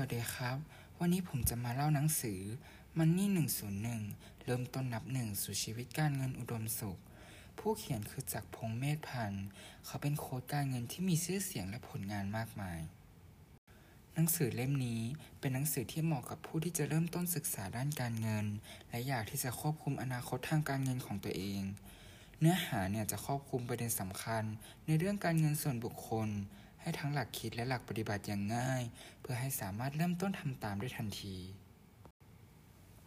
วัสดีครับ วันนี้ผมจะมาเล่าหนังสือ Money 101 เริ่มต้นนับหนึ่งสู่ชีวิตการเงินอุดมสุข ผู้เขียนคือจักรพงเมธพันธ์ เขาเป็นโค้ชการเงินที่มีชื่อเสียงและผลงานมากมาย หนังสือเล่มนี้เป็นหนังสือที่เหมาะกับผู้ที่จะเริ่มต้นศึกษาด้านการเงิน และอยากที่จะควบคุมอนาคตทางการเงินของตัวเอง เนื้อหาเนี่ยจะครอบคลุมประเด็นสำคัญ ในเรื่องการเงินส่วนบุคคล ให้ทั้งหลักคิดและหลักปฏิบัติอย่างง่าย เพื่อให้สามารถเริ่มต้นทำตามได้ทันที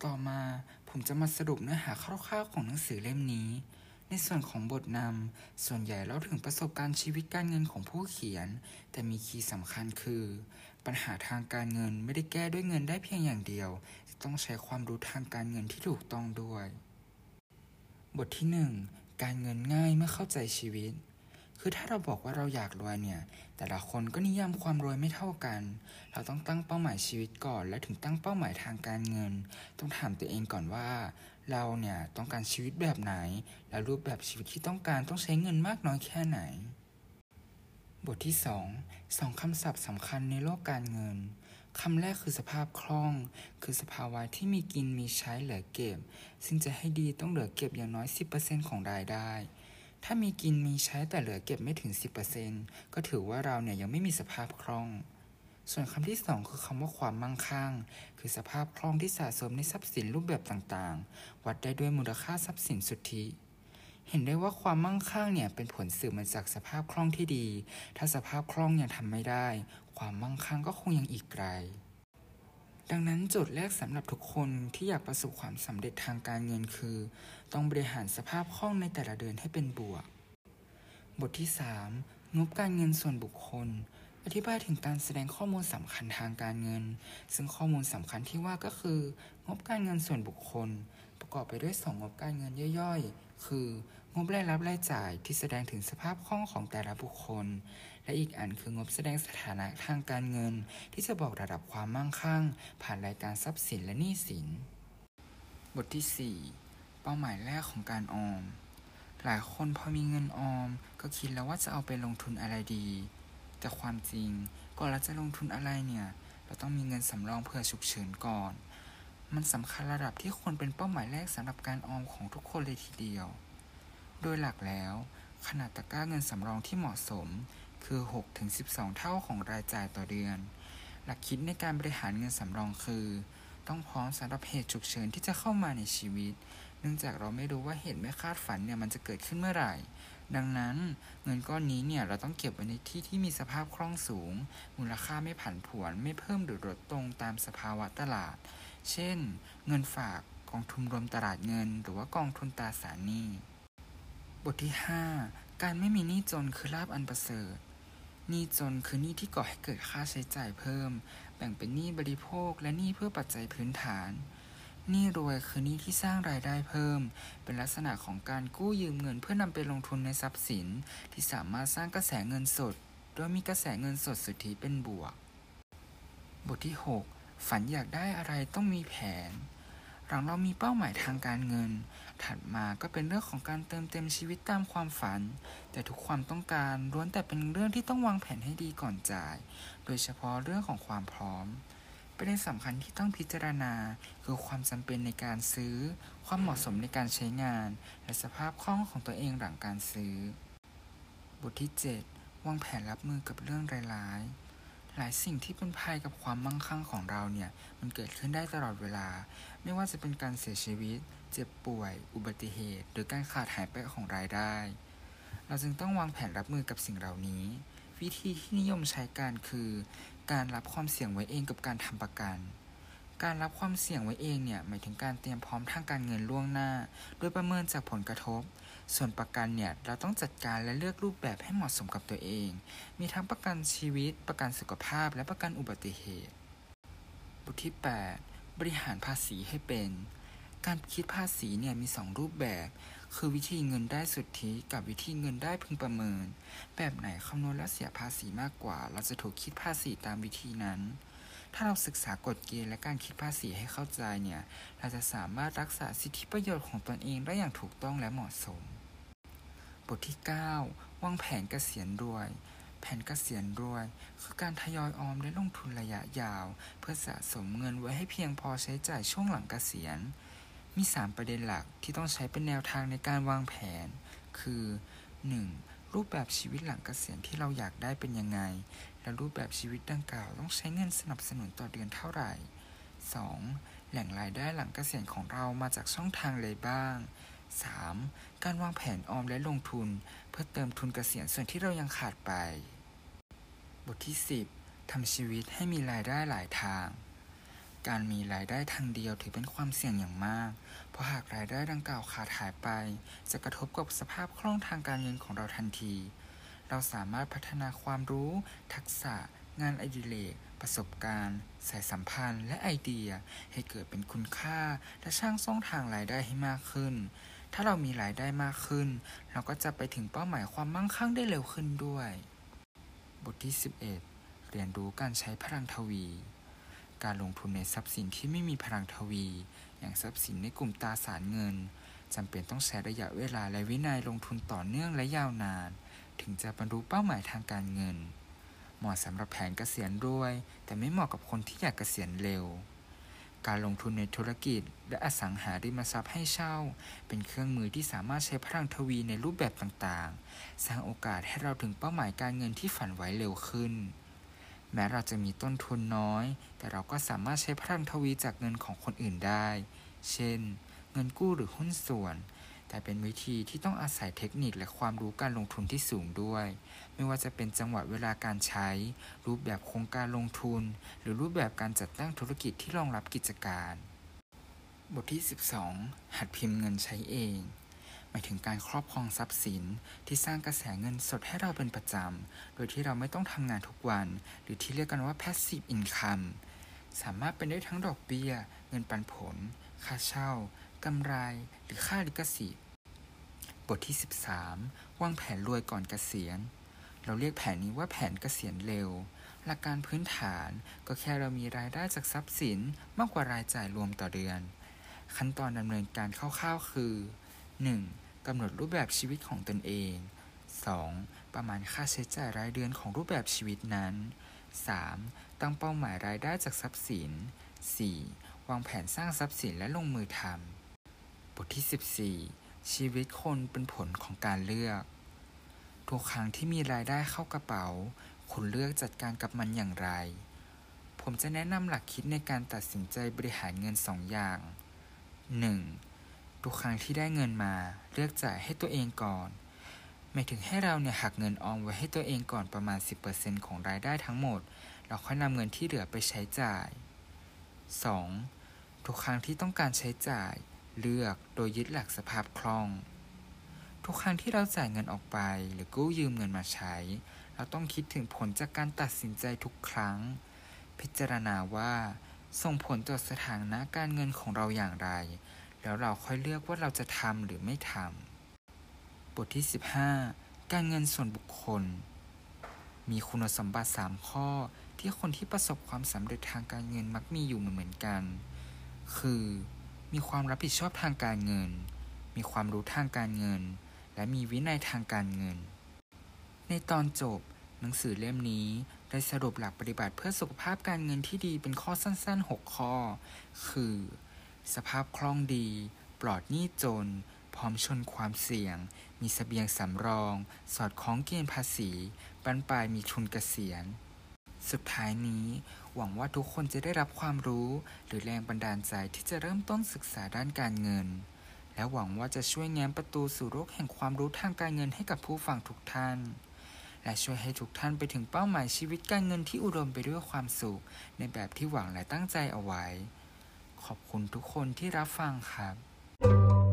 ต่อมาผมจะมาสรุปเนื้อหาคร่าวๆของหนังสือเล่มนี้ ในส่วนของบทนำส่วนใหญ่เล่าถึงประสบการณ์ชีวิตการเงินของผู้เขียน แต่มีคีย์สำคัญคือ ปัญหาทางการเงินไม่ได้แก้ด้วยเงินได้เพียงอย่างเดียว ต้องใช้ความรู้ทางการเงินที่ถูกต้องด้วย บทที่ 1 การเงินง่ายเมื่อเข้าใจชีวิต คือถ้าเราบอกว่าเราอยากรวยเนี่ย แต่ละคนก็นิยามความรวยไม่เท่ากัน เราต้องตั้งเป้าหมายชีวิตก่อน และถึงตั้งเป้าหมายทางการเงิน ต้องถามตัวเองก่อนว่า เราเนี่ยต้องการชีวิตแบบไหน และรูปแบบชีวิตที่ต้องการต้องใช้เงินมากน้อยแค่ไหน บทที่2สองคำศัพท์สำคัญในโลกการเงินคำแรกคือสภาพคล่อง คือสภาวะที่มีกินมีใช้เหลือเก็บ ซึ่งจะให้ดีต้องเหลือเก็บอย่างน้อย 10%ของรายได้ ถ้ามีกินมีใช้แต่เหลือเก็บไม่ถึง 10%ก็ถือว่าเราเนี่ยยังไม่มีสภาพคล่อง ส่วนคำที่สองคือคำว่าความมั่งคั่ง คือสภาพคล่องที่สะสมในทรัพย์สินรูปแบบต่างๆ วัดได้ด้วยมูลค่าทรัพย์สินสุทธิ เห็นได้ว่าความมั่งคั่งเนี่ยเป็นผลสืบมาจากสภาพคล่องที่ดี ถ้าสภาพคล่องยังทำไม่ได้ ความมั่งคั่งก็คงยังอีกไกล ดังนั้นโจทย์แรกสำหรับทุกคนที่อยากประสบความสำเร็จทางการเงินคือ ต้องบริหารสภาพคล่องในแต่ละเดือนให้เป็นบวก บทที่ 3 งบการเงินส่วนบุคคล อธิบายถึงการแสดงข้อมูลสำคัญทางการเงิน ซึ่งข้อมูลสำคัญที่ว่าก็คือ งบการเงินส่วนบุคคล ประกอบไปด้วย 2 งบการเงินย่อยๆ คืองบรายรับรายจ่ายที่แสดงถึงสภาพคล่องของแต่ละบุคคล และอีกอันคืองบแสดงสถานะทางการเงิน ที่จะบอกระดับความมั่งคั่ง ผ่านรายการทรัพย์สินและหนี้สิน บทที่ 4 เป้าหมายแรกของการออม หลายคนพอมีเงินออม ก็คิดแล้วว่าจะเอาไปลงทุนอะไรดี แต่ความจริงก่อนเราจะลงทุนอะไรเนี่ย เราต้องมีเงินสำรองเผื่อฉุกเฉินก่อน มันสำคัญระดับที่ควรเป็นเป้าหมายแรกสำหรับการออมของทุกคนเลยทีเดียว โดยหลักแล้วขนาดตะกร้าเงินสำรองที่เหมาะสม คือ 6-12 เท่าของรายจ่ายต่อเดือน หลักคิดในการบริหารเงินสำรองคือ ต้องพร้อมสำหรับเหตุฉุกเฉินที่จะเข้ามาในชีวิต เนื่องจากเราไม่รู้ว่าเหตุไม่คาดฝันเนี่ยมันจะเกิดขึ้นเมื่อไหร่ ดังนั้นเงินก้อนนี้เนี่ยเราต้องเก็บไว้ในที่ที่มีสภาพคล่องสูง มูลค่าไม่ผันผวน ไม่เพิ่มหรือลดตรงตามสภาวะตลาด เช่น เงินฝากกองทุนรวมตลาดเงิน หรือว่ากองทุนตราสารหนี้ บทที่ 5 การไม่มีหนี้จนคือลาบอันประเสริฐ หนี้จนคือหนี้ที่ก่อให้เกิดค่าใช้จ่ายเพิ่ม แบ่งเป็นหนี้บริโภคและหนี้เพื่อปัจจัยพื้นฐานหนี้รวยคือหนี้ที่สร้างรายได้เพิ่ม เป็นลักษณะของการกู้ยืมเงินเพื่อนำไปลงทุนในทรัพย์สิน ที่สามารถสร้างกระแสเงินสด โดยมีกระแสเงินสดสุทธิเป็นบวก บทที่ 6 ฝันอยากได้อะไรต้องมีแผน หลังเรามีเป้าหมายทางการเงิน ถัดมาก็เป็นเรื่องของการเติมเต็มชีวิตตามความฝัน แต่ทุกความต้องการล้วนแต่เป็นเรื่องที่ต้องวางแผนให้ดีก่อนจ่าย โดยเฉพาะเรื่องของความพร้อมประเด็นสำคัญที่ต้องพิจารณา คือความจำเป็นในการซื้อ ความเหมาะสมในการใช้งาน และสภาพคล่องของตัวเองหลังการซื้อ บทที่ 7 วางแผนรับมือกับเรื่องร้ายๆหลายสิ่งที่เป็นภัยกับความมั่งคั่งของเราเนี่ย มันเกิดขึ้นได้ตลอดเวลา ไม่ว่าจะเป็นการเสียชีวิต เจ็บป่วย อุบัติเหตุ หรือการขาดหายไปของรายได้ เราจึงต้องวางแผนรับมือกับสิ่งเหล่านี้ วิธีที่นิยมใช้การคือ การรับความเสี่ยงไว้เองกับการทำประกัน การรับความเสี่ยงไว้เองเนี่ยหมายถึงการเตรียมพร้อมทางการเงินล่วงหน้า โดยประเมินจากผลกระทบ ส่วนประกันเนี่ยเราต้องจัดการและเลือกรูปแบบให้เหมาะสมกับตัวเอง มีทั้งประกันชีวิต ประกันสุขภาพ และประกันอุบัติเหตุบทที่ 8 บริหารภาษีให้เป็น การคิดภาษีเนี่ยมี 2 รูปแบบ คือวิธีเงินได้สุทธิกับวิธีเงินได้พึงประเมิน แบบไหนคำนวณและเสียภาษีมากกว่า เราจะถูกคิดภาษีตามวิธีนั้น ถ้าเราศึกษากฎเกณฑ์และการคิดภาษีให้เข้าใจเนี่ยเราจะสามารถรักษาสิทธิประโยชน์ของตนเองได้อย่างถูกต้องและเหมาะสม บทที่ 9 วางแผนเกษียณรวย ผผนเกษียณรวย คือการทยอยออมและลงทุนระยะยาว เพื่อสะสมเงินไว้ให้เพียงพอใช้จ่ายช่วงหลังเกษียณ มี 3 ประเด็นหลักที่ต้องใช้เป็นแนวทางในการวางแผน คือ 1. รูปแบบชีวิตหลังเกษียณที่เราอยากได้เป็นยังไง และรูปแบบชีวิตดังกล่าวต้องใช้เงินสนับสนุนต่อเดือนเท่าไหร่ 2. แหล่งรายได้หลังเกษียณของเรามาจากช่องทางใดบ้าง 3. การวางแผนออมและลงทุน เพื่อเติมทุนเกษียณส่วนที่เรายังขาดไป บทที่ 10 ทำชีวิตให้มีรายได้หลายทาง การมีรายได้ทางเดียวถือเป็นความเสี่ยงอย่างมาก เพราะหากรายได้ดังกล่าวขาดหายไป จะกระทบกับสภาพคล่องทางการเงินของเราทันที เราสามารถพัฒนาความรู้ ทักษะ งานอดิเรก ประสบการณ์ สายสัมพันธ์ และไอเดีย ให้เกิดเป็นคุณค่า และสร้างช่องทางรายได้ให้มากขึ้น ถ้าเรามีรายได้มากขึ้น เราก็จะไปถึงเป้าหมายความมั่งคั่งได้เร็วขึ้นด้วย บทที่ 11 เรียนรู้การใช้พลังทวี การลงทุนในทรัพย์สินที่ไม่มีพลังทวี อย่างทรัพย์สินในกลุ่มตราสารเงินจำเป็นต้องใช้ระยะเวลาและวินัยลงทุนต่อเนื่องและยาวนาน ถึงจะบรรลุเป้าหมายทางการเงิน เหมาะสำหรับแผนเกษียณรวย แต่ไม่เหมาะกับคนที่อยากเกษียณเร็ว การลงทุนในธุรกิจ และอสังหาริมทรัพย์ให้เช่า เป็นเครื่องมือที่สามารถใช้พลังทวีในรูปแบบต่างๆ สร้างโอกาสให้เราถึงเป้าหมายการเงินที่ฝันไว้เร็วขึ้น แม้เราจะมีต้นทุนน้อย แต่เราก็สามารถใช้พลังทวีจากเงินของคนอื่นได้ เช่น เงินกู้หรือหุ้นส่วน แต่เป็นวิธีที่ต้องอาศัยเทคนิคและความรู้การลงทุนที่สูงด้วย ไม่ว่าจะเป็นจังหวะเวลาการใช้ รูปแบบโครงการลงทุน หรือรูปแบบการจัดตั้งธุรกิจที่รองรับกิจการ บทที่ 12 หัดพิมพ์เงินใช้เองหมายถึงการครอบครองทรัพย์สินที่สร้างกระแสเงินสดให้เราเป็นประจำ โดยที่เราไม่ต้องทำงานทุกวัน หรือที่เรียกกันว่า passive income สามารถเป็นได้ทั้งดอกเบี้ย เงินปันผล ค่าเช่า กำไร หรือค่าลิขสิทธิ์ บทที่ 13 วางแผนรวยก่อนเกษียณ เราเรียกแผนนี้ว่าแผนเกษียณเร็ว หลักการพื้นฐานก็แค่เรามีรายได้จากทรัพย์สินมากกว่ารายจ่ายรวมต่อเดือน ขั้นตอนดำเนินการคร่าวๆคือ 1. กำหนดรูปแบบชีวิตของตนเอง 2. ประมาณค่าใช้จ่ายรายเดือนของรูปแบบชีวิตนั้น 3. ตั้งเป้าหมายรายได้จากทรัพย์สิน 4. วางแผนสร้างทรัพย์สินและลงมือทำ บทที่ 14 ชีวิตคนเป็นผลของการเลือก ทุกครั้งที่มีรายได้เข้ากระเป๋า คุณเลือกจัดการกับมันอย่างไร ผมจะแนะนำหลักคิดในการตัดสินใจบริหารเงินสองอย่าง 1. ทุกครั้งที่ได้เงินมาเลือกจ่ายให้ตัวเองก่อนไม่ถึงให้เราเนี่ยหักเงินออมไว้ให้ตัวเองก่อนประมาณ 10%ของรายได้ทั้งหมด เราค่อยนำเงินที่เหลือไปใช้จ่าย 2. ทุกครั้งที่ต้องการใช้จ่าย เลือกโดยยึดหลักสภาพคล่อง ทุกครั้งที่เราจ่ายเงินออกไป หรือกู้ยืมเงินมาใช้ เราต้องคิดถึงผลจากการตัดสินใจทุกครั้ง พิจารณาว่า ส่งผลต่อสถานะการเงินของเราอย่างไร แล้วเราค่อยเลือกว่าเราจะทำหรือไม่ทำบทที่ 15 การเงินส่วนบุคคล มีคุณสมบัติ 3 ข้อที่คนที่ประสบความสำเร็จทางการเงินมักมีอยู่เหมือนกัน คือ มีความรับผิดชอบทางการเงิน มีความรู้ทางการเงิน และมีวินัยทางการเงิน ในตอนจบ หนังสือเล่มนี้ได้สรุปหลักปฏิบัติเพื่อสุขภาพการเงินที่ดีเป็นข้อสั้น ๆ 6 ข้อ คือ สภาพคล่องดี ปลอดหนี้จน พร้อมชนความเสี่ยง มีสเสบียงสำรอง สอดคล้องเกณฑ์ภาษีบรรปลายมีทุนเกษียณ สุดท้ายนี้ หวังว่าทุกคนจะได้รับความรู้ หรือแรงบันดาลใจที่จะเริ่มต้นศึกษาด้านการเงิน และหวังว่าจะช่วยแง้มประตูสู่โลกแห่งความรู้ทางการเงินให้กับผู้ฟังทุกท่าน และช่วยให้ทุกท่านไปถึงเป้าหมายชีวิตการเงินที่อุดมไปด้วยความสุข ในแบบที่หวังและตั้งใจเอาไว้ ขอบคุณทุกคนที่รับฟังครับ